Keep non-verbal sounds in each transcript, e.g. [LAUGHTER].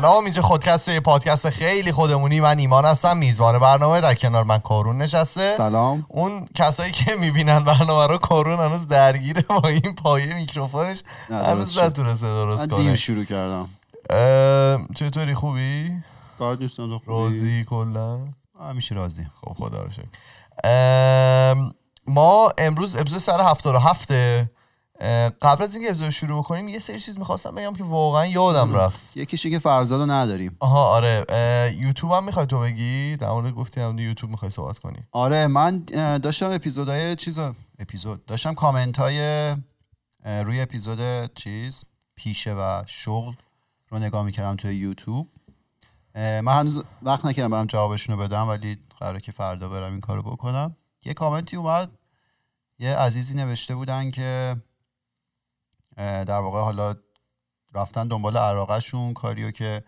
سلام اینجا خودکسته پادکست خیلی خودمونی. من ایمان هستم میزبان برنامه در کنار من کارون نشسته. سلام. اون کسایی که می‌بینن برنامه رو کارون هنوز درگیره با این پایه میکروفونش هنوز. نتونسته درست دیر کنه. شروع کردم. چطوری؟ خوبی؟ کار دوستان خوبی؟ راضی کلا؟ همیشه راضی. خب خدا رو شکر. ما امروز اپیزود سر 77 اه، قبل از اینکه اپیزود شروع بکنیم یه سری چیز می‌خواستم بگم که واقعا یادم رفت. یکیشه که فرزاد رو نداریم. آها آره. اه، یوتیوب هم می‌خوای تو بگی؟ در مورد گفتی هم یوتیوب می‌خوای صحبت کنی. آره من داشتم اپیزودهای چیزا اپیزود داشتم کامنت های روی اپیزود چیز پیشه و شغل رو نگاه می‌کردم توی یوتیوب. من هنوز وقت نکردم برم جوابشون رو بدم ولی قراره که فردا برم این کارو بکنم. یه کامنتی اومد یه عزیزی نوشته بودن که در واقع حالا رفتن دنبال عراقشون کاریو که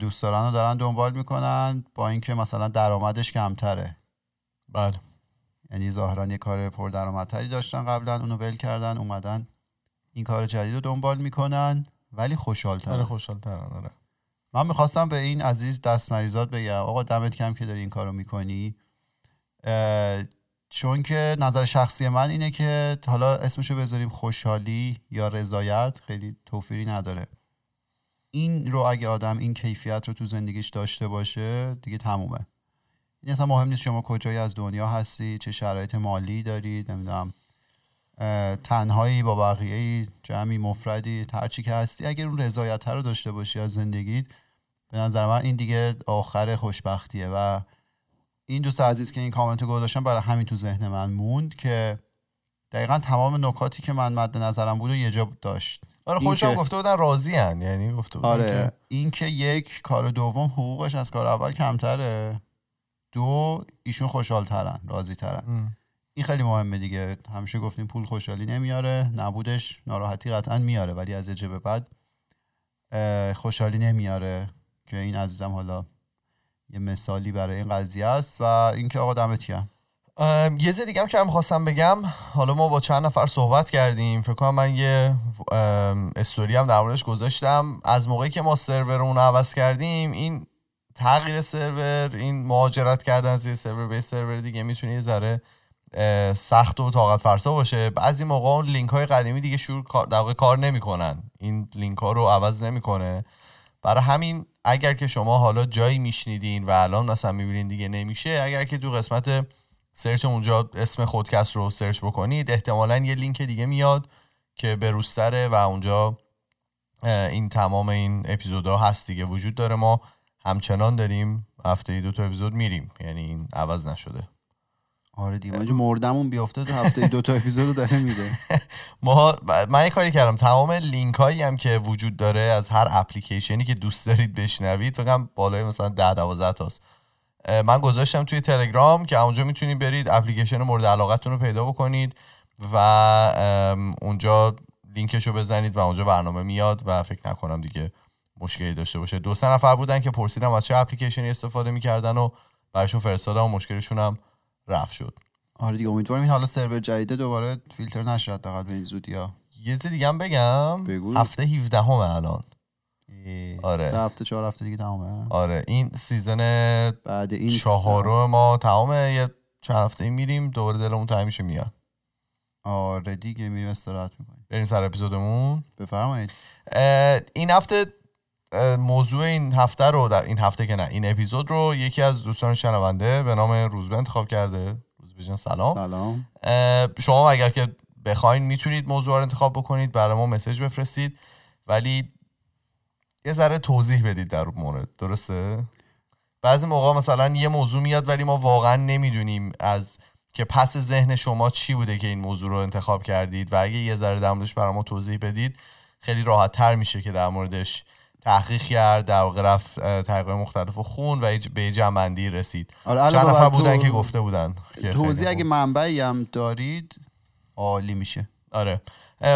دوست دارن رو دارن دنبال می‌کنن با اینکه مثلا درآمدش کمتره. بله. یعنی ظاهرا یه کار پردرآمدتری داشتن قبلا اونو ول کردن اومدن این کار جدید رو دنبال می‌کنن ولی خوشحال آره خوشحال ترن آره. من می‌خواستم به این عزیز دست مریضات بگم. آقا دمت کم که داری این کارو می‌کنی. چون که نظر شخصی من اینه که حالا اسمشو بذاریم خوشحالی یا رضایت خیلی توفیری نداره. این رو اگه آدم این کیفیت رو تو زندگیش داشته باشه دیگه تمومه. این اصلا مهم نیست شما کجایی از دنیا هستی چه شرایط مالی دارید نمی‌دونم تنهایی با بقیه جمعی مفردی هر چی که هستی. اگر اون رضایت رو داشته باشی از زندگیت به نظر من این دیگه آخر خوشبختیه و این دوست عزیز که این کامنت رو گذاشتم برای همین تو ذهن من موند که دقیقا تمام نکاتی که من مد نظرم بود و یه جا داشت آره خودشون که- گفته بودن راضی هن. یعنی گفته بودن آره که این که یک کار دوم حقوقش از کار اول کمتره دو ایشون خوشحال ترن راضی ترن ام. این خیلی مهمه دیگه همیشه گفتیم پول خوشحالی نمیاره نبودش ناراحتی قطعا میاره ولی از یه جه به بعد خوشحالی نمیاره که این عزیزم حالا یه مثالی برای این قضیه است و اینکه آقا دمت گرم. یه چیز دیگه هم که من خواستم بگم حالا ما با چند نفر صحبت کردیم فکر کنم من یه استوری هم در گذاشتم. از موقعی که ما سرورمون رو عوض کردیم این تغییر سرور این مهاجرت کردن از یه سرور به سرور دیگه می‌تونه یه ذره سخت و طاقت فرسا باشه. بعضی موقع اون لینک های قدیمی دیگه شروع کار- در کار نمی‌کنن. این لینک ها رو عوض نمی‌کنه. برای همین اگر که شما حالا جایی میشنیدین و الان مثلا می‌بینین دیگه نمیشه اگر که تو قسمت search اونجا اسم خودکست رو search بکنید احتمالا یه لینک دیگه میاد که به روزتره و اونجا این تمام این اپیزودها هست دیگه وجود داره. ما همچنان داریم هفته ای دو تا اپیزود میریم. یعنی این عوض نشده. آره دیگه من مردمون بیافته تا هفته دو تا اپیزودو داره میده؟ [LAUGHS] ما من یه کاری کردم تمام لینک هایی هم که وجود داره از هر اپلیکیشنی که دوست دارید بشنوید فکر بالای مثلا 10 12 تاست. من گذاشتم توی تلگرام که اونجا می‌تونید برید اپلیکیشن مورد علاقتون رو پیدا بکنید و اونجا لینکش رو بزنید و اونجا برنامه میاد و فکر نکنم دیگه مشکلی داشته باشه. دو سه نفر بودن که پرسیدم از چه اپلیکیشنی استفاده می‌کردن و براشون فرستادم و مشکلشون هم رفت شد. آره دیگه امیدوارم این حالا سرور جدیده دوباره فیلتر نشه حداقل به این زودی ها. یه چیز دیگه هم بگم. بگو. هفته 17 همه الان آره. سه هفته چهار هفته دیگه تمامه. آره این سیزن بعد این چهارم ما تمامه. یه چند هفته میریم دوباره دلمون تنگ میشه میاد. آره دیگه میریم استراحت می‌کنیم. بریم سر اپیزودمون. بفرمایید. این هفته موضوع این هفته رو در این هفته که نه این اپیزود رو یکی از دوستان شنونده به نام روزبه انتخاب کرده. روزبه جان سلام. سلام. شما اگر که بخواین می‌تونید موضوع رو انتخاب بکنید برای ما مسیج بفرستید. ولی یه ذره توضیح بدید در مورد درسته؟ بعضی موقع مثلا یه موضوع میاد ولی ما واقعا نمی‌دونیم از که پس ذهن شما چی بوده که این موضوع رو انتخاب کردید. و اگه یه ذره در موردش برای ما توضیح بدید خیلی راحت تر میشه که در موردش تحقیق کرد در واقع رفت اه، تحقیقات مختلف و خون و به یه جنبندی رسید آره چند نفر بودن که گفته بودن توضیح اگه. منبعی هم دارید عالی میشه آره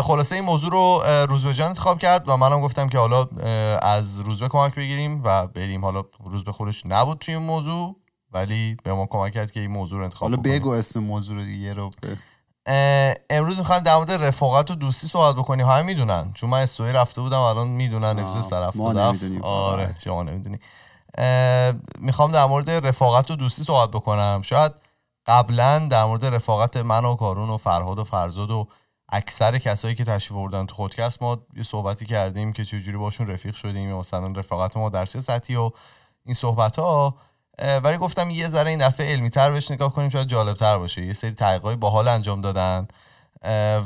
خلاصه این موضوع رو روزبه جان انتخاب کرد و منم گفتم که حالا از روزبه کمک بگیریم و بریم حالا روزبه خودش نبود توی این موضوع ولی به ما کمک کرد که این موضوع رو انتخاب حالا. بگو اسم موضوع رو دیگه رو امروز می‌خوایم در مورد رفاقت و دوستی صحبت بکنیم. همه می‌دونن. چون من استوری رفته بودم الان می‌دونن اپیزود نمی‌دونیم. آره. شما نمی‌دونی. می‌خوام در مورد رفاقت و دوستی صحبت بکنم. شاید قبلا در مورد رفاقت من و کارون و فرهاد و فرزاد و اکثر کسایی که تشریف آوردن تو خودکست ما یه صحبتی کردیم که چجوری باشون رفیق شدیم. مثلا رفاقت ما در چه سطحی و این صحبت ها ولی گفتم یه ذره این دفعه علمی تر بهش نگاه کنیم شاید جالب تر باشه. یه سری تحقیقای باحال انجام دادن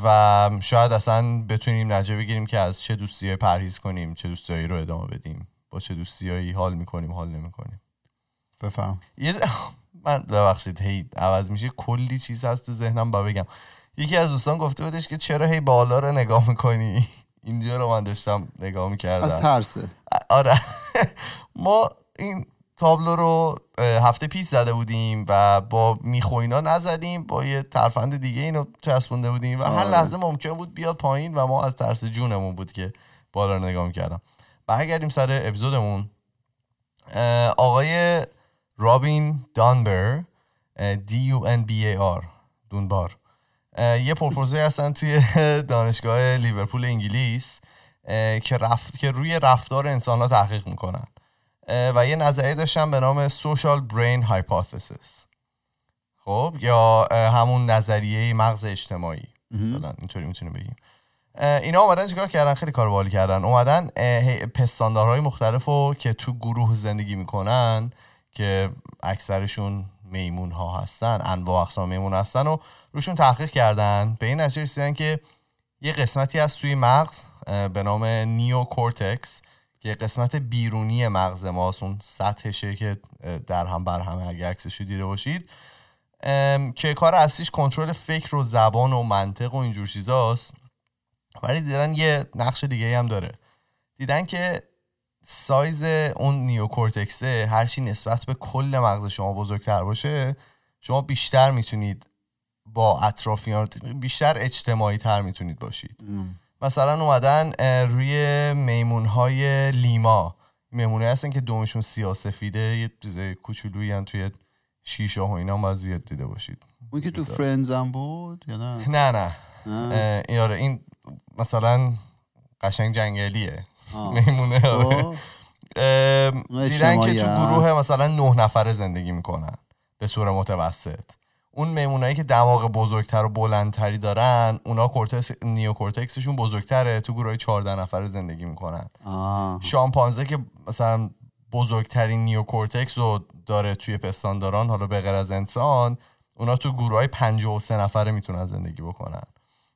و شاید اصلا بتونیم نتیجه بگیریم که از چه دوستیایی پرهیز کنیم چه دوستیایی رو ادامه بدیم با چه دوستیایی حال می‌کنیم حال نمی‌کنیم. بفرم. یه [LAUGHS] من ببخشید هی عوض میشه. کلی چیز هست تو ذهنم با بگم. یکی از دوستان گفته بودش که چرا هی بالا رو نگاه می‌کنی؟ [LAUGHS] اینجا رو من داشتم نگاه می‌کردم. از ترسه آره. [LAUGHS] ما این تابلو رو هفته پیش زده بودیم و با میخوینا نزدیم با یه ترفند دیگه اینو چسبونده بودیم و هر آره. لحظه ممکن بود بیاد پایین و ما از ترس جونمون بود که بالا نگاه می‌کردم. برگردیم سر اپیزودمون. آقای رابین دانبر دی یو ان بی ای آر دونبار. یه پروفسوری هستن توی [LAUGHS] دانشگاه لیورپول انگلیس که رفت که روی رفتار انسان ها تحقیق می‌کنن. و یه نظریه داشتن به نام social brain hypothesis. خب یا همون نظریه مغز اجتماعی. مثلا اینطوری می‌تونیم بگیم. اینا اومدن چیکار کردن؟ خیلی کار باحالی کردن. اومدن پستاندارهای مختلف رو که تو گروه زندگی می‌کنن که اکثرشون میمون ها هستن انواع اقسام میمون هستن و روشون تحقیق کردن. به این نتیجه رسیدن که یه قسمتی از توی مغز به نام نیو کورتکس که قسمت بیرونی مغز ماست اون سطحشه که در هم بر همه اگه عکسش رو دیده باشید. که کار اصلیش کنترل فکر و زبان و منطق و اینجور چیزاست. ولی دیدن یه نقش دیگه هم داره. دیدن که سایز اون نیوکورتکسه هرچی نسبت به کل مغز شما بزرگتر باشه شما بیشتر می‌تونید با اطرافیان بیشتر اجتماعی تر می‌تونید باشید. مثلا اومدن روی میمون های لیما میمونه هستن که دومشون سیاسفیده یه چیز کوچولویی هم توی شیشه و اینا هم زیاد دیده باشید اون که تو فرندز هم بود یا نه [LAUGHS] نه نه نه؟ اه، این این مثلا قشنگ جنگلیه. [LAUGHS] میمونه آره. خب. دیدن که تو. گروه مثلا نه نفره زندگی می‌کنن به صورت متوسط اون میمونایی که دماغ بزرگتر و بلندتری دارن اونا کورتکس نیوکورتکسشون بزرگتره تو گروه 14 نفره زندگی می‌کنن آه. شامپانزه که مثلا بزرگترین نیوکورتکس رو داره توی پستانداران حالا به غیر از انسان اونا تو گروه های 53 نفره می‌تونن زندگی بکنن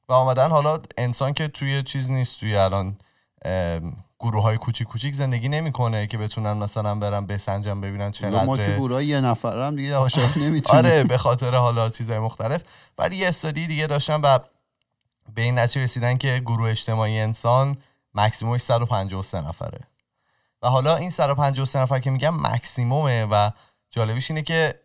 و آمدن حالا انسان که توی چیز نیست توی الان گروه های کوچیک کوچیک زندگی نمی‌کنه که بتونن مثلا برن بسنجن ببینن ما که چقدر گروه یه نفر هم دیگه عاشق [LAUGHS] نمی‌تونیم آره به خاطر حالا چیزهای مختلف. ولی یه استادی دیگه داشتن و به این نتیجه رسیدن که گروه اجتماعی انسان مکسیمومش 153 نفره. و حالا این 153 نفر که میگم مکسیمومه و جالبیش اینه که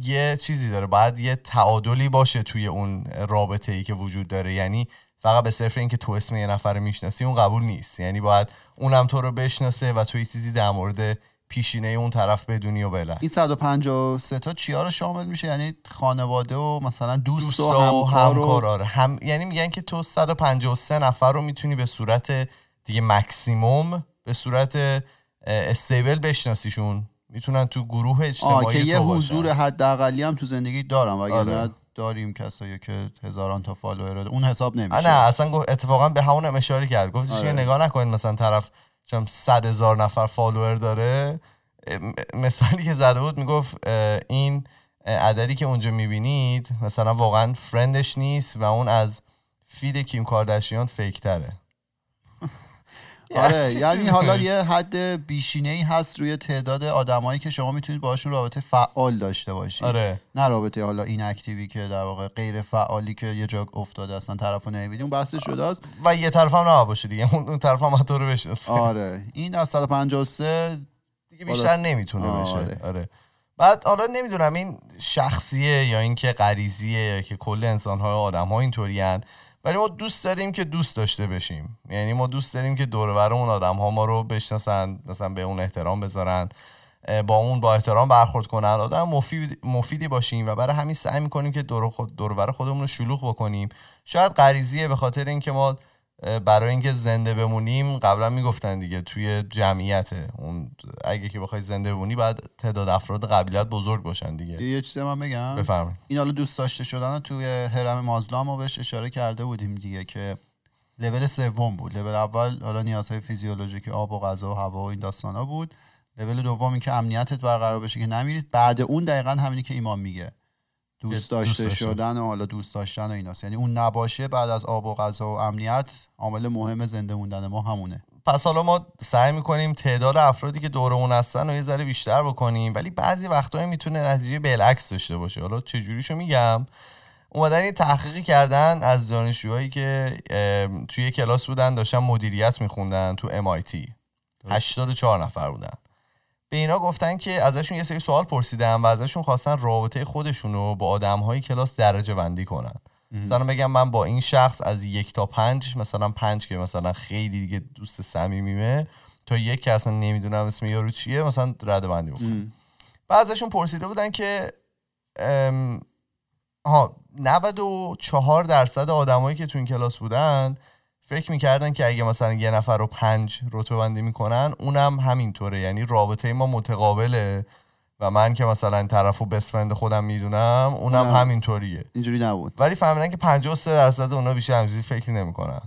یه چیزی داره. باید یه تعادلی باشه توی اون رابطه ای که وجود داره. یعنی فقط به صرف اینکه تو اسم یه نفر رو می‌شناسی اون قبول نیست یعنی باید اونم تو رو بشناسه و تو یه چیزی در مورد پیشینه اون طرف بدونی و بله این 153 تا چیا رو شامل میشه یعنی خانواده و مثلا دوست, دوستا و و همکار و همکار آره. هم یعنی میگن که تو 153 نفر رو می‌تونی به صورت دیگه مکسیموم به صورت stable بشناسیشون می‌تونن تو گروه اجتماعی آه که یه. حضور حداقلی هم تو زندگی دارم وگرنه آره. داریم کسایی که هزاران تا follower داره اون حساب نمیشه. نه اصلا گفت اتفاقا به همون هم اشاره کرد. گفتش آره. که نگاه نکنید مثلا طرف چم 100 هزار نفر follower داره. مثالی که زده بود می‌گفت این عددی که اونجا می‌بینید مثلا واقعا friend ش نیست و اون از feed کیم کارداشیان fake تره آره یعنی حالا یه حد بیشینه ای هست روی تعداد آدمایی که شما می‌تونید باشون رابطه فعال داشته باشید آره. نه رابطه حالا این active ی که در واقع غیر فعالی که یه جا افتاده اصلا طرفو نمی‌بینی اون بحث شده است و یه طرف هم نباید باشه دیگه اون طرف هم تو رو بشناسه. آره. این از 153 دیگه بیشتر نمی‌تونه آره. بشه. آره. بعد حالا نمی‌دونم این شخصیه یا اینکه غریزیه یا که کل انسان های آدم ها اینطورین ولی ما دوست داریم که دوست داشته بشیم یعنی ما دوست داریم که دور و برمون آدم ها ما رو بشناسن مثلا به اون احترام بذارن با اون با احترام برخورد کنن. آدم مفید مفیدی باشیم و برای همین سعی می‌کنیم که دور خود دور خودمون رو شلوغ بکنیم. شاید غریزیه به خاطر اینکه ما برای اینکه زنده بمونیم قبلا می‌گفتن دیگه توی جمعیت اون اگه که بخوای زنده بمونی باید تعداد افراد قبیلت بزرگ باشن دیگه. یه چیزی من بگم. بفرمایید. این حالا دوست داشته شدن توی هرم مازلا ما بهش اشاره کرده بودیم دیگه که لول سوم بود. لول اول حالا نیازهای فیزیولوژیک آب و غذا و هوا و این داستانا بود. لول دوم این که امنیتت برقرار بشه که نمیریز بعد اون دقیقا همینی که ایمان میگه. دوست داشته شدن و حالا دوست داشتن و ایناست. یعنی اون نباشه بعد از آب و غذا و امنیت عامل مهم زنده موندن ما همونه. پس حالا ما سعی می‌کنیم تعداد افرادی که دورمون هستن و یه ذره بیشتر بکنیم ولی بعضی وقتها می‌تونه نتیجه بالعکس داشته باشه. حالا چه جوریشو میگم؟ اومدن این تحقیقی کردن از دانشجوهایی که توی کلاس بودن داشتن مدیریت میخوندن تو MIT 84 نفر بودن. به اینا گفتن که ازشون یه سری سوال پرسیدن و ازشون خواستن رابطه خودشون رو با آدم های کلاس درجه بندی کنن. مثلا بگم من با این شخص از یک تا پنج مثلا پنج که مثلا خیلی دیگه دوست صمیمیمه تا یک که اصلا نمی‌دونم اسم یارو چیه مثلا رده بندی بکنم. ازشون پرسیده بودن که ها 94 درصد آدمایی که تو این کلاس بودن فکر می‌کردن که اگه مثلا یه نفر رو پنج رتبه بندی می‌کنن اونم همینطوره. یعنی رابطه ما متقابله و من که مثلا طرفو بسفرند خودم می‌دونم اونم همینطوریه. اینجوری نبود. ولی فهمیدن که 53 درصد اونا بیشتر همچین فکر نمی‌کنن.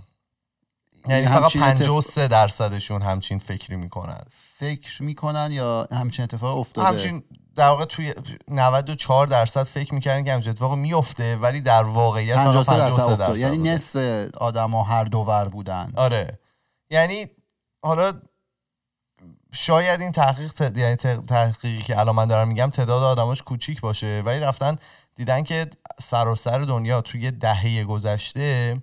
یعنی فقط 53 درصدشون همچین فکری می‌کنن. فکر می‌کنن یا همچین اتفاق افتاده؟ همچین در واقع توی 94 درصد فکر می‌کردن که همچین اتفاق میفته ولی در واقعیت 53 درصد, درصد یعنی نصف آدما هر دوور بودن. آره. یعنی حالا شاید این تحقیق یعنی تحقیقی که الان من دارم میگم تعداد آدماش کوچیک باشه ولی رفتن دیدن که سراسر دنیا توی دهه گذشته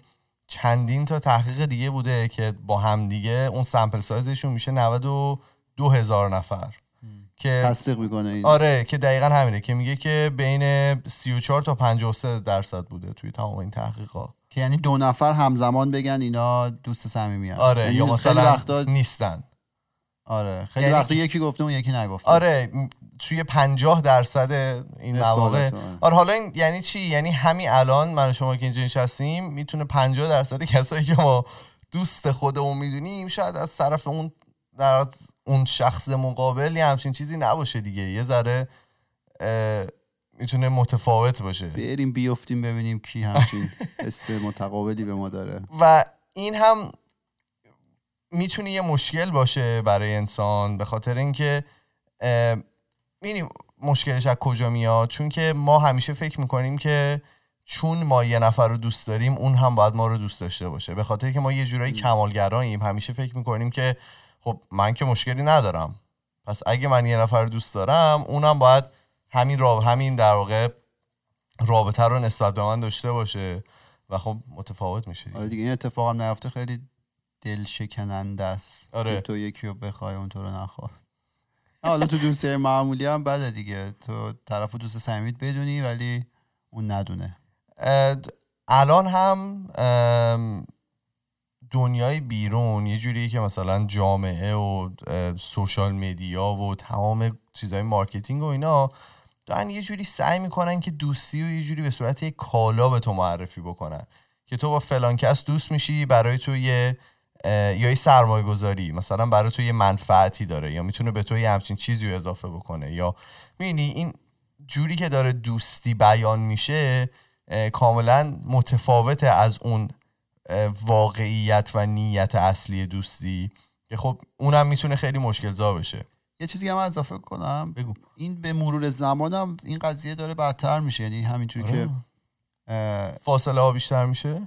چندین تا تحقیق دیگه بوده که با همدیگه اون سمپل سایزشون میشه 92 هزار نفر. که تصدیق می‌کنه این. آره که دقیقا همینه که میگه که بین 34 تا 53 درصد بوده توی تمام این تحقیقات که یعنی دو نفر همزمان بگن اینا دوست صمیمی آره یعنی یا مثلا وقتا نیستن. آره خیلی یعنی... وقتا یکی گفته اون یکی نگفته. آره توی 50 درصد این مواقع. آره. آره حالا این یعنی چی؟ یعنی همین الان من شما که اینجا نشستیم می‌تونه 50 درصد کسایی که ما دوست خودمون می‌دونیم شاید از طرف اون در اون شخص مقابل یه همچین چیزی نباشه دیگه. یه ذره می‌تونه متفاوت باشه. بریم بیفتیم ببینیم کی همچین [LAUGHS] حس متقابلی به ما داره. و این هم می‌تونه یه مشکل باشه برای انسان به خاطر اینکه می‌بینیم مشکلش از کجا میاد چون که ما همیشه فکر می‌کنیم که چون ما یه نفر رو دوست داریم اون هم باید ما رو دوست داشته باشه. به خاطر که ما یه جورایی کمالگراییم همیشه فکر می‌کنیم که خب من که مشکلی ندارم. پس اگه من یه نفر دوست دارم اونم باید همین راب همین در واقع رابطه رو نسبت به من داشته باشه. و خب متفاوت میشه دیگه, آره دیگه این اتفاق هم نیفته خیلی دل شکننده است. آره. تو یکی رو بخوای اون تو رو نخواه. حالا تو دوستی معمولی هم بده دیگه. تو طرف دوست سمیت بدونی ولی اون ندونه. الان هم دنیای بیرون یه جوریه که مثلا جامعه و social media و تمام چیزهای marketing و اینا دارن یه جوری سعی می‌کنن که دوستی و یه جوری به صورت یک کالا به تو معرفی بکنن. که تو با فلان کس دوست میشی برای تو یه یا یه سرمایه گذاری مثلا برای تو یه منفعتی داره یا می‌تونه به تو یه همچین چیزی رو اضافه بکنه یا می‌بینی این جوری که داره دوستی بیان میشه کاملا متفاوته از اون واقعیت و نیت اصلی دوستی. که خب اونم می‌تونه خیلی مشکل زا بشه. یه چیزی هم اضافه کنم. بگو. این به مرور زمانم این قضیه داره بدتر میشه. یعنی همینجوری که آره. فاصله ها بیشتر میشه؟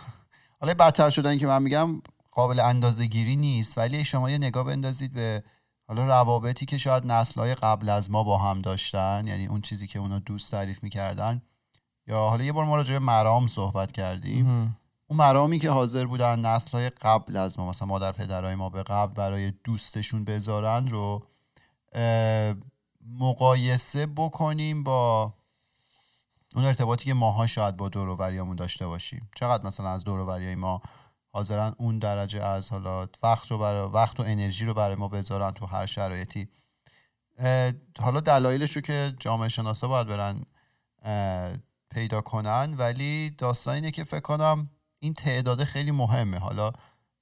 [LAUGHS] حالا بدتر شدن که من میگم قابل اندازه گیری نیست. ولی شما یه نگاه بندازید به حالا روابطی که شاید نسلهای قبل از ما با هم داشتن یعنی اون چیزی که اونا دوست تعریف می‌کردن یا حالا یه بار ما راجع مرام صحبت کردیم. اون مرامی که حاضر بودن نسل های قبل از ما مثلا مادر پدرهای ما به قبل برای دوستشون بذارن رو مقایسه بکنیم با اون ارتباطی که ماها شاید با دوروبریامون داشته باشیم. چقدر مثلا از دوروبریای ما حاضرن اون درجه از حالا وقت رو برای وقت و انرژی رو برای ما بذارن تو هر شرایطی. حالا دلایلش رو که جامعه شناسا باید برن پیدا کنن ولی داستان اینه که فکر کنم این تعداد خیلی مهمه. حالا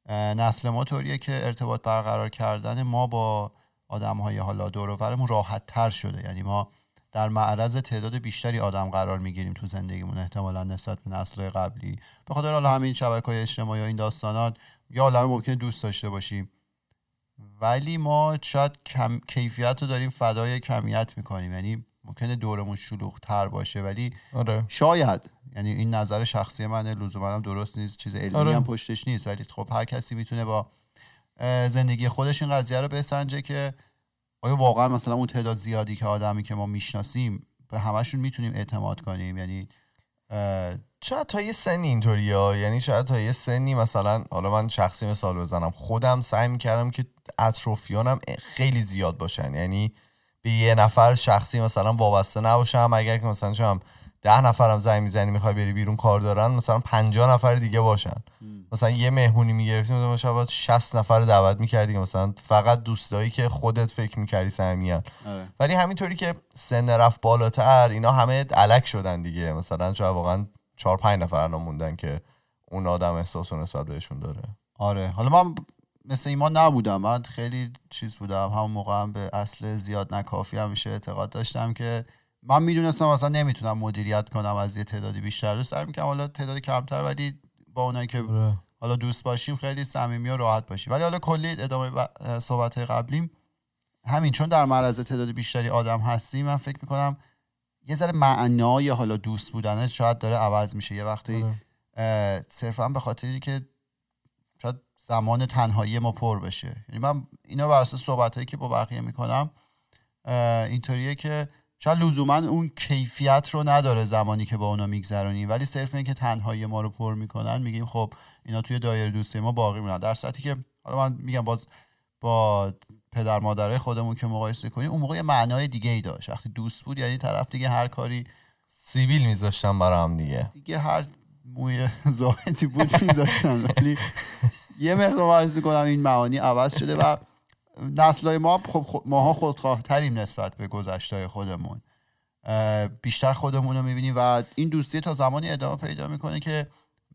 نسل ما طوریه که ارتباط برقرار کردن ما با آدم های حالا دور و راحت تر شده. یعنی ما در معرض تعداد بیشتری آدم قرار می‌گیریم تو زندگیمون احتمالا نسبت به نسل قبلی. به خاطر حالا همین شبکه های اجتماعی و این داستانات یا عالمه ممکنه دوست داشته باشیم. ولی ما شاید کم... کیفیت رو داریم فدای کمیت می‌کنیم. یعنی ممکنه دورمون شلوغ تر باشه ولی آره. شاید. یعنی این نظر شخصی منه لزوما هم درست نیست. چیز علمی آره. هم پشتش نیست. ولی خب هر کسی می‌تونه با زندگی خودش این قضیه رو بسنجه که آیا واقعا مثلا اون تعداد زیادی که آدمی که ما می‌شناسیم به همشون می‌تونیم اعتماد کنیم؟ یعنی شاید تا یه سنی اینطوری ها. یعنی شاید تا یه سنی مثلا حالا من شخصی مثال بزنم. خودم سعی می‌کردم که اطرافیانم خیلی زیاد باشن. یعنی به یه نفر شخصی مثلا وابسته نباشم اگر که مثلا شما ده نفرم زنگ می‌زنی می‌خوای بری بیرون کار دارن مثلا 50 نفر دیگه باشن. مثلا یه مهمونی می‌گرفتیم مثلا شاید 60 نفر دعوت می‌کردی مثلا فقط دوستایی که خودت فکر می‌کردی صمیمیان. آره. ولی همینطوری که سن رفت بالاتر اینا همه علک شدن دیگه. مثلا شاید واقعا چهار پنج نفر الان موندن که اون آدم احساس و نسبت بهشون داره. آره. حالا من مثل ایمان نبودم. من خیلی چیز بودم. همون موقع هم به اصل زیاد نکافی همیشه اعتقاد داشتم که من می‌دونستم مثلا نمی‌تونم مدیریت کنم از یه تعدادی بیشتر. رو سعی می‌کنم حالا تعداد کمتر ولی با اونایی که حالا دوست باشیم خیلی صمیمی و راحت باشیم. ولی حالا کلی ادامه صحبت های همین چون در معرض تعداد بیشتری آدم هستیم من فکر می‌کنم یه ذره معنای حالا دوست بودن شاید داره عوض میشه. یه وقتی آره. صرفا به خاطری که شاید زمان تنهایی ما پر بشه. یعنی من اینا بر اساس صحبت که با بقیه می‌کنم اینطوریه که شاید لزوما اون کیفیت رو نداره زمانی که با اونا میگذرونیم ولی صرف اینکه تنهایی ما رو پر می‌کنن میگیم خب اینا توی دایره دوستی ما باقی میمونن. در صورتی که حالا من میگم باز با پدر مادرای خودمون که مقایسه کنیم اون موقع یه معنای دیگه ای داشت. وقتی دوست بود یعنی طرف دیگه هر کاری سیبیل میذاشتم برای هم دیگه. دیگه هر موی زاهدی بود میذاشتن. ولی یه مقدار کنم این معانی عوض شده و نسلای ما خب ماها خودخواه تریم نسبت به گذشته خودمون. بیشتر خودمون رو می‌بینیم و این دوستی تا زمانی ادامه پیدا می‌کنه که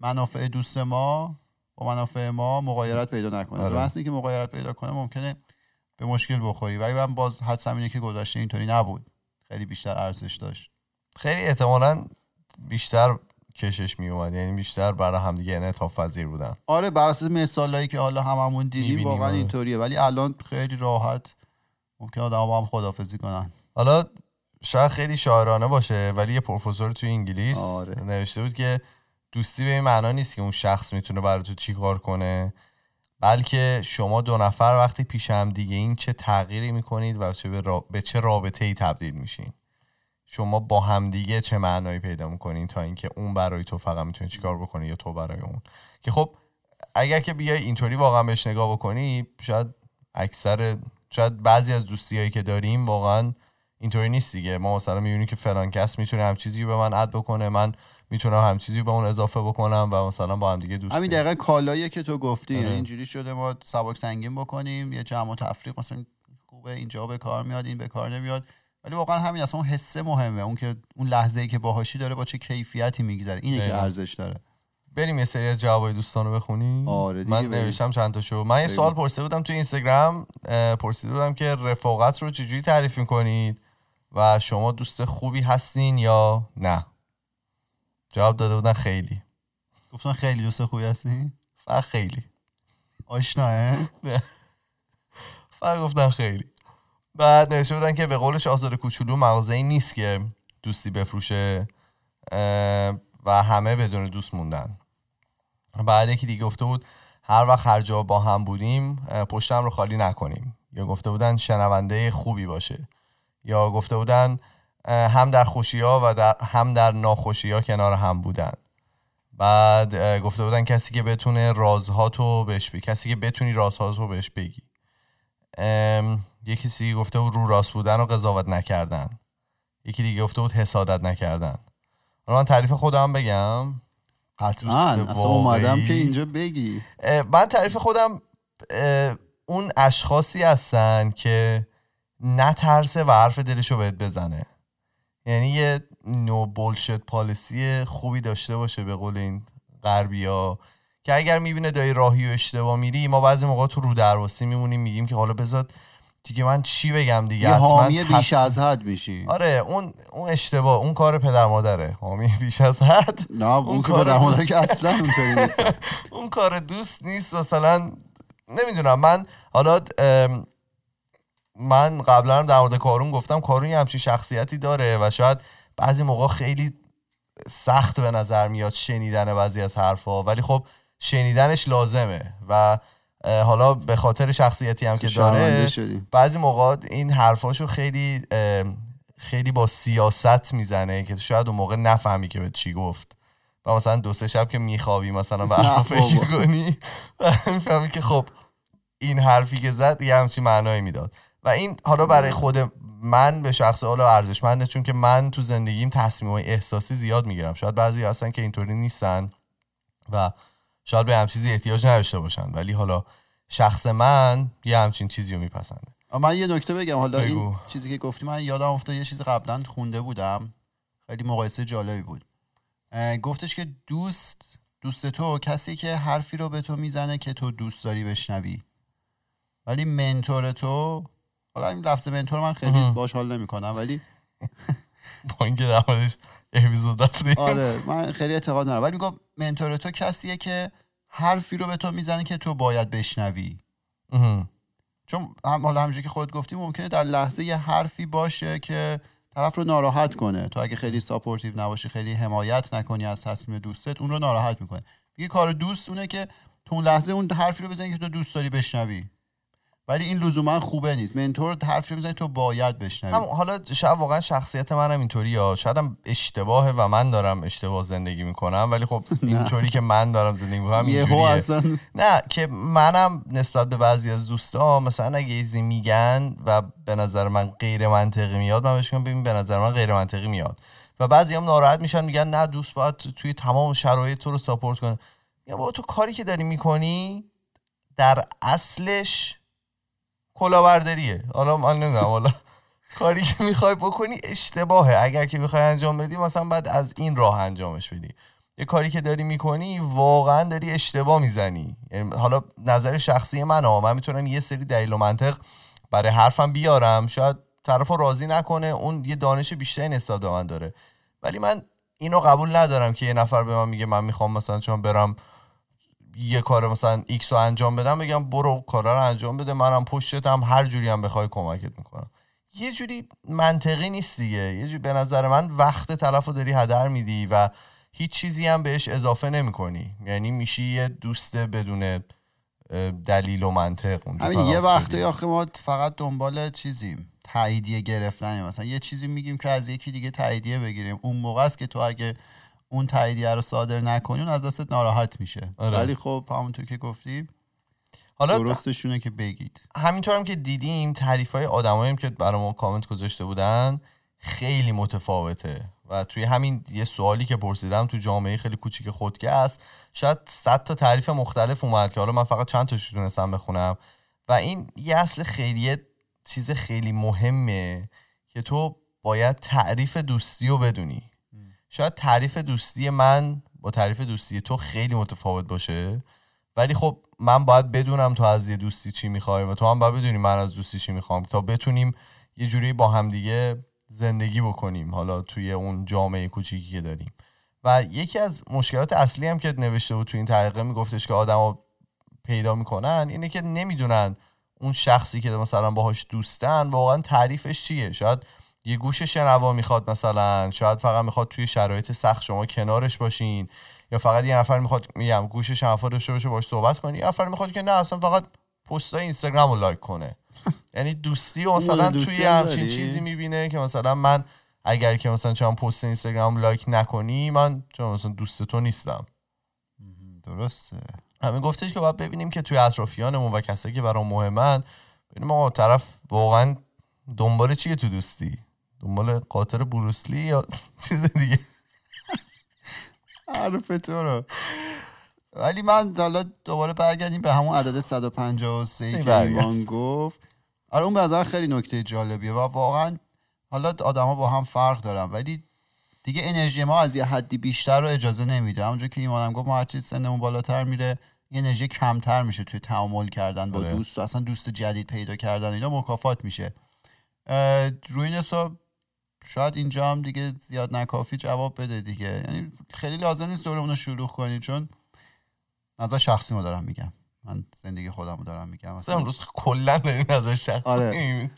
منافع دوست ما با منافع ما مغایرت پیدا نکنه. آره. اینکه مغایرت پیدا کنه ممکنه به مشکل بخوری. ولی من باز حدسم اینه که گذشته اینطوری نبود. خیلی بیشتر ارزش داشت. خیلی احتمالا بیشتر کشش می اومد یعنی بیشتر برای همدیگه انعطاف پذیر بودن. آره بر اساس مثالایی که حالا هممون دیدیم واقعا آره. اینطوریه. ولی الان خیلی راحت. ممکن آدم با هم خدافزی کنن. حالا شاید خیلی شاعرانه باشه ولی یه پروفسور توی انگلیس آره. نوشته بود که دوستی به این معنا نیست که اون شخص می‌تونه برای تو چی کار کنه بلکه شما دو نفر وقتی پیش هم دیگه این چه تغییری می‌کنید و چه به, را- به چه رابطه ای تبدیل میشین. شما با همدیگه چه معنایی پیدا می‌کنین تا اینکه اون برای تو فقط می‌تونه چیکار بکنه یا تو برای اون؟ که خب اگر که بیای اینطوری واقعا بهش نگاه بکنی شاید اکثر شاید بعضی از دوستیایی که داریم واقعا اینطوری نیست دیگه. ما مثلا می‌بینیم که فلان کس می‌تونه هم چیزی به من اد بکنه من می‌تونم هم چیزی به اون اضافه بکنم و مثلا با هم دیگه دوستیم همین دقیقا کالاییه که تو گفتی آره. یعنی اینجوری شده ما سبک سنگین بکنیم یه جمع و تفریق مثلا خوبه اینجا به کار میاد این به کار نمیاد. ولی واقعا همین اصلا اون حسه مهمه. اون که اون لحظه ای که باهاشی داره با چه کیفیتی میگذره. اینه که دقیقاً. ارزش داره. بریم یه سری از جوابای دوستان رو بخونیم. آره من. نوشتم چند تا شو. من یه. سوال پرسیده بودم توی اینستاگرام پرسیده بودم که رفاقت رو چجوری تعریف می‌کنید و شما دوست خوبی هستین یا نه؟ جواب داده بودن خیلی. گفتن خیلی دوست خوبی هستی فقط خیلی. آشناه؟ فقط گفتن خیلی. بعد نوشته بودن که به قول شاهزاده کوچولو مغازه نیست که دوستی بفروشه و همه بدون دوست موندن. بعد یکی دیگه گفته بود هر وقت هر جا با هم بودیم پشتم رو خالی نکنیم. یا گفته بودن شنونده خوبی باشه. یا گفته بودن هم در خوشی ها و در هم در ناخوشی ها کنار هم بودن. بعد گفته بودن کسی که بتونه رازها تو بهش بگی کسی که بتونی رازها تو بهش بگی. یکی کسی گفته بود رو راست بودن و قضاوت نکردن. یکی دیگه گفته بود حسادت نکردن. حالا من تعریف خودم بگم. دوست اصلا اومدم. که اینجا بگی. من تعریف خودم اون اشخاصی هستن که نترسه و حرف دلشو بهت بزنه. یعنی یه نو بولشت پالیسی خوبی داشته باشه به قول این غربی ها که اگر می‌بینه دایی راهی و اشتباه میری ما بعضی موقع تو رو درواسی میمونیم میگیم که حالا بذات دیگه من چی بگم دیگه؟ یه حامی بیش از حد میشی آره اون اون اشتباه اون کار پدر مادره. حامی بیش از حد. نه اون که کار در دو- مادر که اصلا اونطوری نیست. [LAUGHS] اون کار دوست نیست مثلا نمی‌دونم. من حالا من قبلا هم در مورد کارون گفتم کارون یه همچین شخصیتی داره و شاید بعضی موقع خیلی سخت به نظر میاد شنیدن بعضی از حرفها ولی خب شنیدنش لازمه و حالا به خاطر شخصیتی هم که داره شدیم بعضی موقع این حرفاشو خیلی خیلی با سیاست می‌زنه که شاید اون موقع نفهمی که به چی گفت. و مثلا دو سه شب که میخوابی مثلا به حرف فکر. کنی و [LAUGHS] می‌فهمی که خب این حرفی که زد یه همچین معنایی می‌داد. و این حالا برای خود من به شخص حالا ارزشمنده چون که من تو زندگیم تصمیم احساسی زیاد می‌گیرم. شاید بعضی هستن که اینطوری نیستن و شاید به همچین چیزی احتیاج نداشته باشن ولی حالا شخص من یه همچین چیزی رو میپسنده. من یه نکته بگم. حالا بگو. این چیزی که گفتی من یادم افتاد یه چیز قبلا خونده بودم. خیلی مقایسه جالبی بود. گفتش که دوست دوست تو کسی که حرفی رو به تو می‌زنه که تو دوست داری بشنوی. ولی منتور تو حالا این لفظ منتور من خیلی. باش حال نمی‌کنم ولی [LAUGHS] با اینکه در اپیزود رفتیم. آره من خیلی اعتقاد ندارم. ولی میگم منتور تو کسیه که حرفی رو به تو می‌زنه که تو باید بشنوی. چون هم حالا همونجوری که خودت گفتی ممکنه در لحظه یه حرفی باشه که طرف رو ناراحت کنه. تو اگه خیلی supportive نباشی خیلی حمایت نکنی از تصمیم دوستت اون رو ناراحت می‌کنه. میگه کار دوست اونه که تو اون لحظه اون حرفی رو بزنی که تو دوست داری بشنوی. ولی این لزوما خوبه نیست. mentor حرفی رو می‌زنی تو باید بشنوی. هم حالا شاید واقعا شخصیت منم اینطوری ها شاید هم اشتباهه و من دارم اشتباه زندگی می‌کنم ولی خب [LAUGHS] اینطوری که من دارم زندگی می‌کنم اینجوریه. نه که منم نسبت به بعضی از دوستان مثلا اگه چیزی میگن و به نظر من غیر منطقی میاد من بهش ببین به نظر من غیر منطقی میاد. و بعضی هم ناراحت میشن میگن نه دوست باید توی تمام شرایط تو رو ساپورت کنه. یا با تو کاری که داری می‌کنی در اصلش کلاهبرداریه حالا من نمی‌دونم حالا کاری که می‌خوای بکنی اشتباهه. اگر که می‌خوای انجام بدی مثلا بعد از این راه انجامش بدی. یه کاری که داری می‌کنی واقعا داری اشتباه می‌زنی. یعنی حالا نظر شخصی من ها من می‌تونم یه سری دلیل و منطق برای حرفم بیارم. شاید طرف راضی نکنه اون یه دانش بیشتری نسبت به من داره. ولی من اینو قبول ندارم که یه نفر به من میگه من می‌خوام مثلا چون برم یه کار مثلا ایکس رو انجام بدم بگم برو کارا رو انجام بده. منم پشتتم هر جوری هم بخوای کمکت می‌کنم. یه جوری منطقی نیست دیگه. یه جوری به نظر من وقت تلف رو داری هدر میدی و هیچ چیزی هم بهش اضافه نمی کنی یعنی میشی یه دوست بدون دلیل و منطق همین یه. وقتی آخه ما فقط دنبال چیزیم. تاییدیه گرفتن مثلا یه چیزی میگیم که از یکی دیگه تاییدیه بگیریم. اون موقع است که تو اگه اون تاییدیه رو صادر نکنی اون از دستت ناراحت میشه. آره. ولی خب همونطور که گفتی حالا درستشونه که بگید. همینطور هم که دیدیم تعریف های آدمایی که برای ما کامنت گذاشته بودن خیلی متفاوته. و توی همین یه سوالی که پرسیدم تو جامعه خیلی کوچیک خودکه است. شاید 100 تا تعریف مختلف اومد که حالا من فقط چند تاشو تونستم بخونم. و این یه اصل خیلی چیز خیلی مهمه که تو باید تعریف دوستی رو بدونی. شاید تعریف دوستی من با تعریف دوستی تو خیلی متفاوت باشه. ولی خب من باید بدونم تو از یه دوستی چی می‌خوای و تو هم باید بدونی من از دوستی چی می‌خوام تا بتونیم یه جوری با همدیگه زندگی بکنیم حالا توی اون جامعه کوچیکی که داریم. و یکی از مشکلات اصلی هم که نوشته بود تو این تحقیقه میگفتش که آدما پیدا می‌کنن اینه که نمی‌دونن اون شخصی که مثلا باهاش دوستن واقعا تعریفش چیه. شاید یه گوش شنوا می‌خواد مثلا شاید فقط می‌خواد توی شرایط سخت شما کنارش باشین یا فقط یه نفر می‌خواد میگم گوش شنوا داشته باشه باش صحبت کنی یه نفر می‌خواد که نه اصلا فقط پستای اینستاگرام رو لایک کنه. [LAUGHS] یعنی دوستی و مثلا دوستی توی هم همچین؟ چیزی می‌بینه که مثلا من اگر که مثلا چون پست اینستاگرام لایک نکنی من چون مثلا دوست تو نیستم. درسته. همین گفتش که باید ببینیم که توی اطرافیانمون و کسایی که برام مهمن ببینیم آقا طرف واقعا دنبال چیه تو دوستی؟ دنبال قاطر بروسلی یا [LAUGHS] چیز دیگه. حرف تو رو. ولی من حالا دوباره برگردیم به همون عدد 153 که. ایمان گفت. آره اون به نظر خیلی نکته جالبیه و واقعا حالا آدما با هم فرق دارن ولی دیگه انرژی ما از یه حدی بیشتر رو اجازه نمیده. همونجور که ایمانم گفت ما هرچی سنمون بالاتر میره یه انرژی کمتر میشه توی تعامل کردن با آره. دوست و اصلا دوست جدید پیدا کردن اینا مکافات میشه. روی این حساب شاید اینجا هم دیگه زیاد نکافی جواب بده دیگه. یعنی خیلی لازم نیست دورمون رو شروع کنیم چون نظر شخصی ما دارم میگم. من زندگی خودم رو دارم میگم. مثلا امروز کلا داریم نظر شخصی آره.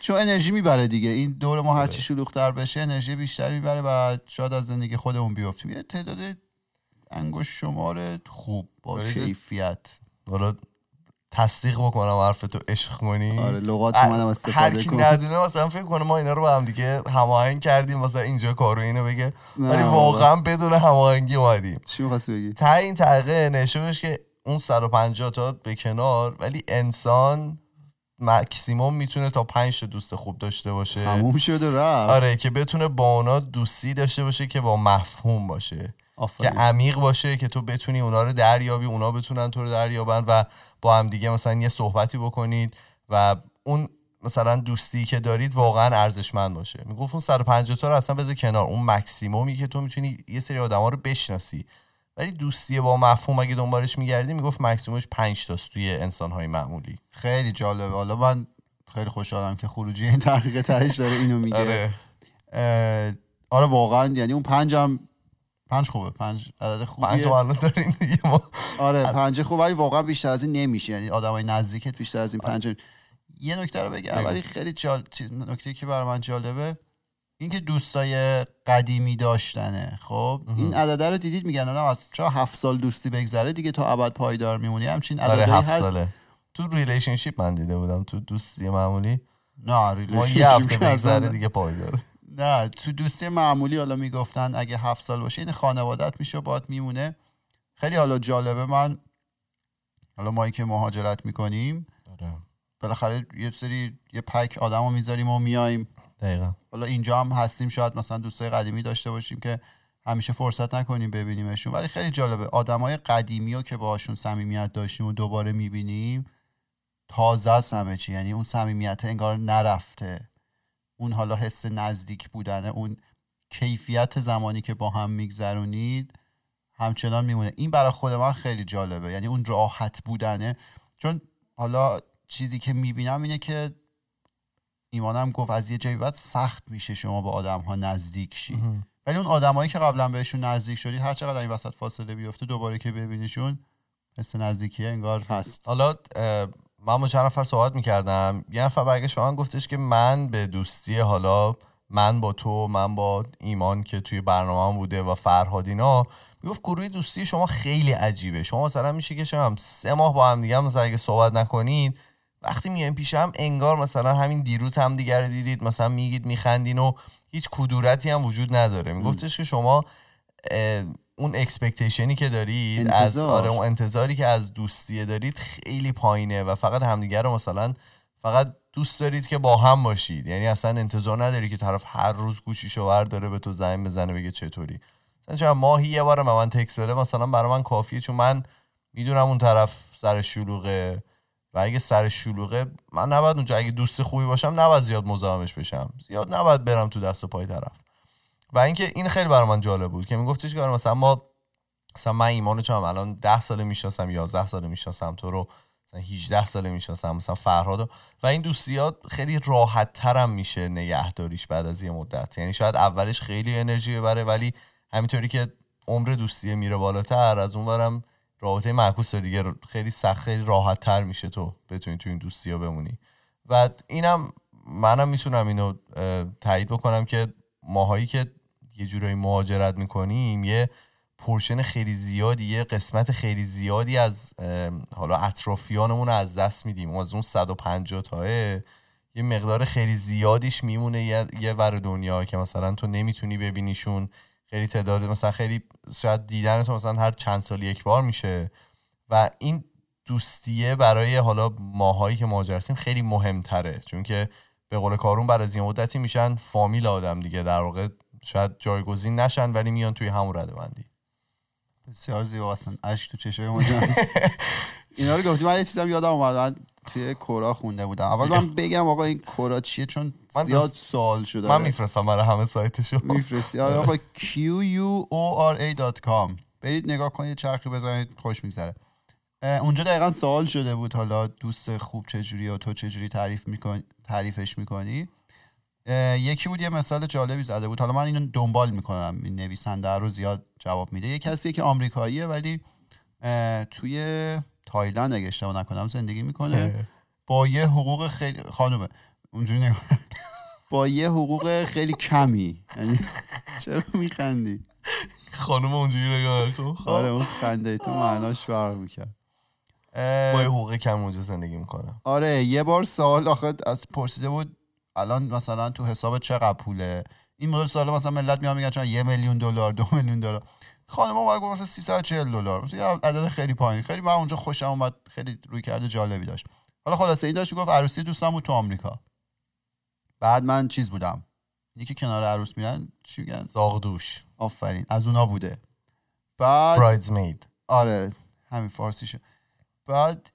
چون انرژی می‌بره دیگه. این دور ما هرچی شلوغتر بشه انرژی بیشتری می‌بره و شاید از زندگی خودمون بیافتیم یه تعداد انگشت شمار خوب با کیفیت. حالا تصدیق بکنم حرف تو عشق کنی آره لغات هر- منم هر استفاده کی کن. ندونه مثلا فکر کنه ما اینا رو با هم دیگه هماهنگ کردیم مثلا اینجا کارو اینو بگه. ولی واقعا. بدون هماهنگی اومدیم. چی می‌خواستی بگی؟ ته این نوشته بودش که اون 150 تا به کنار ولی انسان مکسیموم می‌تونه تا 5 تا دوست خوب داشته باشه. تموم شد و رفت. آره که بتونه با اونا دوستی داشته باشه که با مفهوم باشه. که عمیق باشه که تو بتونی اونا رو دریابی اونا بتونن تو رو دریابن و با هم دیگه مثلا یه صحبتی بکنید و اون مثلا دوستی که دارید واقعا ارزشمند باشه. می‌گفت اون 150 تا رو اصلا بذار کنار. اون مکسیمومی که تو می‌تونی یه سری آدما رو بشناسی. ولی دوستی با مفهوم اگه دنبالش میگردی می‌گفت مکسیمومش 5 تاست توی انسانهای معمولی. خیلی جالبه. حالا من خیلی خوشحالم که خروجی این تحقیق تهش داره اینو میگه. آره. آره واقعا یعنی اون پنجم پنج خوبه پنج عدد پنج خوبیه. تا الان داریم دیگه ما آره پنج خوبه ولی واقعا بیشتر از این نمیشه. یعنی آدمای نزدیکت بیشتر از این پنج یه نکته رو بگم. ولی خیلی جال... نکته که برای من جالبه اینکه دوستای قدیمی داشتنه خب؟ این عدده رو دیدید؟ میگن آدم از چرا هفت سال دوستی بگذره دیگه تا ابد پایدار میمونی؟ همچین آره عددهایی هفت هست. ساله. تو relationship من دیده بودم تو دوستی معمولی. نه ما relationship یه هفته بگذره دیگه پایداره. نه تو دوستی معمولی حالا می‌گفتن اگه هفت سال باشه این خانوادت میشه و باید میمونه. خیلی حالا جالبه من حالا ما که مهاجرت می‌کنیم آره. بالاخره یه سری یه پک آدم رو می‌ذاریم و میایم دقیقا. حالا اینجا هم هستیم شاید مثلا دوستای قدیمی داشته باشیم که همیشه فرصت نکنیم ببینیمشون. ولی خیلی جالبه آدمای قدیمی رو که باهاشون صمیمیت داشتیم و دوباره می‌بینیم تازه است همه چی. یعنی اون صمیمیت انگار نرفته. اون حالا حس نزدیک بودنه اون کیفیت زمانی که با هم میگذرونید همچنان میمونه. این برای خود من خیلی جالبه. یعنی اون راحت بودنه. چون حالا چیزی که می‌بینم اینه که ایمانم گفت از یه جایی بعد سخت میشه شما با آدم ها نزدیک شی ولی اون آدمایی که قبلا بهشون نزدیک شدید هر چقدر این وسط فاصله بیفته دوباره که ببینیشون حس نزدیکی انگار هست. حالا من با چند نفر صحبت می‌کردم یه نفر برگشت به من گفتش که من به دوستی حالا من با تو من با ایمان که توی برنامه بوده و فرهاد اینا می‌گفت گروه دوستی شما خیلی عجیبه. شما مثلا میشه که شما هم سه ماه با هم دیگه هم مثلا اگه صحبت نکنید وقتی میایم پیش هم انگار مثلا همین دیروز هم دیگه رو دیدید مثلا میگید میخندین و هیچ کدورتی هم وجود نداره. میگفتش که شما اون expectation ی که دارید از انتظار. آره اون انتظاری که از دوستیه دارید خیلی پایینه و فقط همدیگه رو مثلا فقط دوست دارید که با هم باشید. یعنی اصلا انتظار نداری که طرف هر روز گوشیشو داره به تو زنگ بزنه بگه چطوری. مثلا ماهی یه بار به من تکس بده مثلا برای من کافیه چون من می‌دونم اون طرف سر شلوغه و اگه سر شلوغه من نباید اونجا اگه دوست خوبی باشم نباید زیاد مزاحمش بشم. زیاد نباید برم تو دست و پای طرف. و اینکه این خیلی برای من جالب بود که میگفتش که آره مثلا ما مثلا من ایمانو چم الان 10 ساله می‌شناسم 11 ساله می‌شناسم تو رو مثلا 18 ساله می‌شناسم مثلا فرهادو و این دوستیات خیلی راحت ترم میشه نگهداریش بعد از یه مدت. یعنی شاید اولش خیلی انرژی ببره ولی همینطوری که عمر دوستیه میره بالاتر از اونورم رابطه معکوس دیگه خیلی سخت خیلی راحت تر میشه تو بتونی تو این دوستی ها بمونی. و اینم منم می‌تونم اینو تایید بکنم که ماهایی که یه جورایی مهاجرت می‌کنیم یه پورشن خیلی زیادی یه قسمت خیلی زیادی از حالا اطرافیانمون از دست میدیم. از اون 150 تاه یه مقدار خیلی زیادیش میمونه یه, یه ور دنیا که مثلا تو نمی‌تونی ببینیشون. خیلی تعداد مثلا خیلی شاید دیدن تو مثلا هر چند سال یک بار میشه. و این دوستیه برای حالا ماهایی که مهاجر هستیم خیلی مهمتره. چون که به قول کارون بعد از یه مدتی میشن فامیل آدم دیگه. در واقع شاید جایگزین نشن ولی میان توی همون رده بندی. بسیار زیبا هستن. اشک تو چشای ما. اینا رو گفتی. من یه چیزم یادم اومد. من توی کورا خونده بودم. اول من بگم آقا این کورا چیه؟ چون زیاد سوال شده. من میفرستم برای همه سایتشو میفرستی؟ آره آقا q u o r a.com برید نگاه کنید چرخی بزنید خوش میگذره. اونجا دقیقا سوال شده بود. حالا دوست خوب چجوری و تو چجوری تعریف میکن تعریفش می‌کنی؟ یکی بود یه مثال جالبی زده بود. حالا من اینو دنبال می‌کنم. این نویسنده رو زیاد جواب میده. یه کسی که آمریکاییه ولی توی تایلند اگه اشتباه نکنم زندگی می‌کنه. با یه حقوق خیلی خانومه اونجوری نگاه [LAUGHS] با یه حقوق خیلی کمی. یعنی [LAUGHS] چرا میخندی؟ خانم اونجوری نگاه کن خب. آره اون خنده تو معناش فرق می‌کرد. با یه حقوق کم اونجا زندگی می‌کنم آره یه بار سوال آخه از پرسیده بود الان مثلا تو حساب چقدر پوله؟ این مدل سوال مثلا ملت میان میگن چون یه میلیون دلار دو میلیون دلار. خانم ما گفت مثلا 340 دلار. مثلا یه عدد خیلی پایین. خیلی من اونجا خوشم اومد خیلی روی کرده جالبی داشت. حالا خلاصه این داشت گفت عروسی دوستم بود تو آمریکا. بعد من چیز بودم. یکی کنار عروس میرن چی میگن؟ زاغدوش. آفرین. از اونا بوده. بعد برایدزمید آره همین فارسیشه. بعد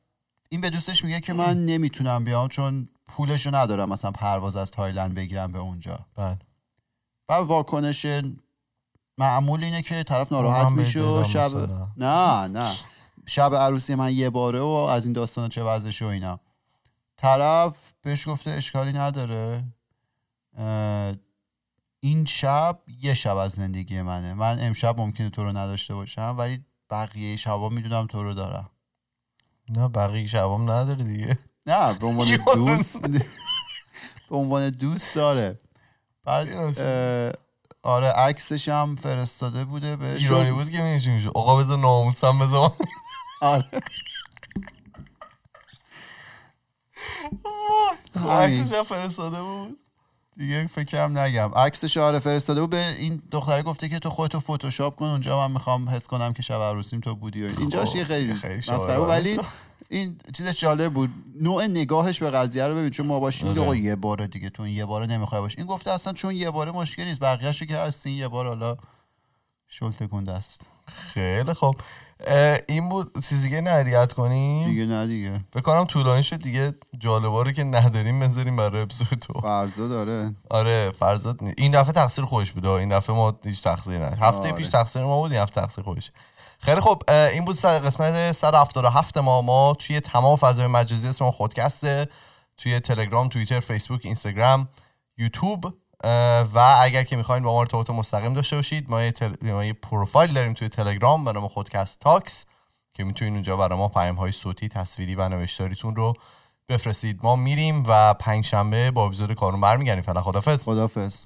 این به دوستش میگه که من [CLEARS THROAT] نمی‌تونم بیام چون پولشو ندارم مثلا پرواز از تایلند بگیرم به اونجا. بله. بعد واکنش معمول اینه که طرف ناراحت میشه و شب. نه نه. شب عروسی من یه باره و از این داستان چه وضعشه و اینا. طرف بهش گفته اشکالی نداره. این شب یه شب از زندگی منه. من امشب ممکنه تو رو نداشته باشم ولی بقیه شبا می‌دونم تو رو دارم. نه بقیه شبام نداره دیگه. نه به عنوان دوست. [LAUGHS] به عنوان دوست داره. بعد آره عکسش هم فرستاده بوده به ایرانی بود که میشه میشه. آقا بذار ناموسم بذار. آره. [LAUGHS] عکسش هم فرستاده بود. دیگه فکرم نگم. عکسش آره فرستاده بود. به این دختره گفته که تو خودتو فتوشاپ کن. اونجا من می‌خوام حس کنم که شب عروسیم تو بودی اینجاش یه خیلی خیلی مسخره ولی این چیزش جالب بود. نوع نگاهش به قضیه رو ببین چون ما باشیم آره. آقا یه بار دیگه تو این یه باره نمی‌خوای باش. این گفته اصلا چون یه باره مشکلی نیست بقیه‌شو که هستین یه بار حالا شلته کنده است. خیلی خوب. این بود چیزی که نریت کنیم؟ دیگه نه دیگه. بکنم طولانی شد دیگه. جالبا رو که نداریم بذاریم برای اپیزود تو فرزا داره. آره فرزاد نی- این دفعه تقصیر خودش بوده. این دفعه ما هیچ تقصیر نه. هفته آره. پیش تقصیر ما بود این هفته تقصیر خودش. خیلی خب این بود قسمت 177 ما. ما توی تمام فضای مجازی اسم خودکسته توی تلگرام توییتر فیسبوک اینستاگرام یوتیوب. و اگر که می‌خواین با ما ارتباط مستقیم داشته باشید ما یه, تل... ما یه پروفایل داریم توی تلگرام به نام خودکست تاکس که می‌تونید اونجا برای ما پیام های صوتی تصویری و نوشتاریتون رو بفرستید. ما میریم و پنج شنبه با اپیزود کارون برمیگردیم. فعلا خدافظ خدافظ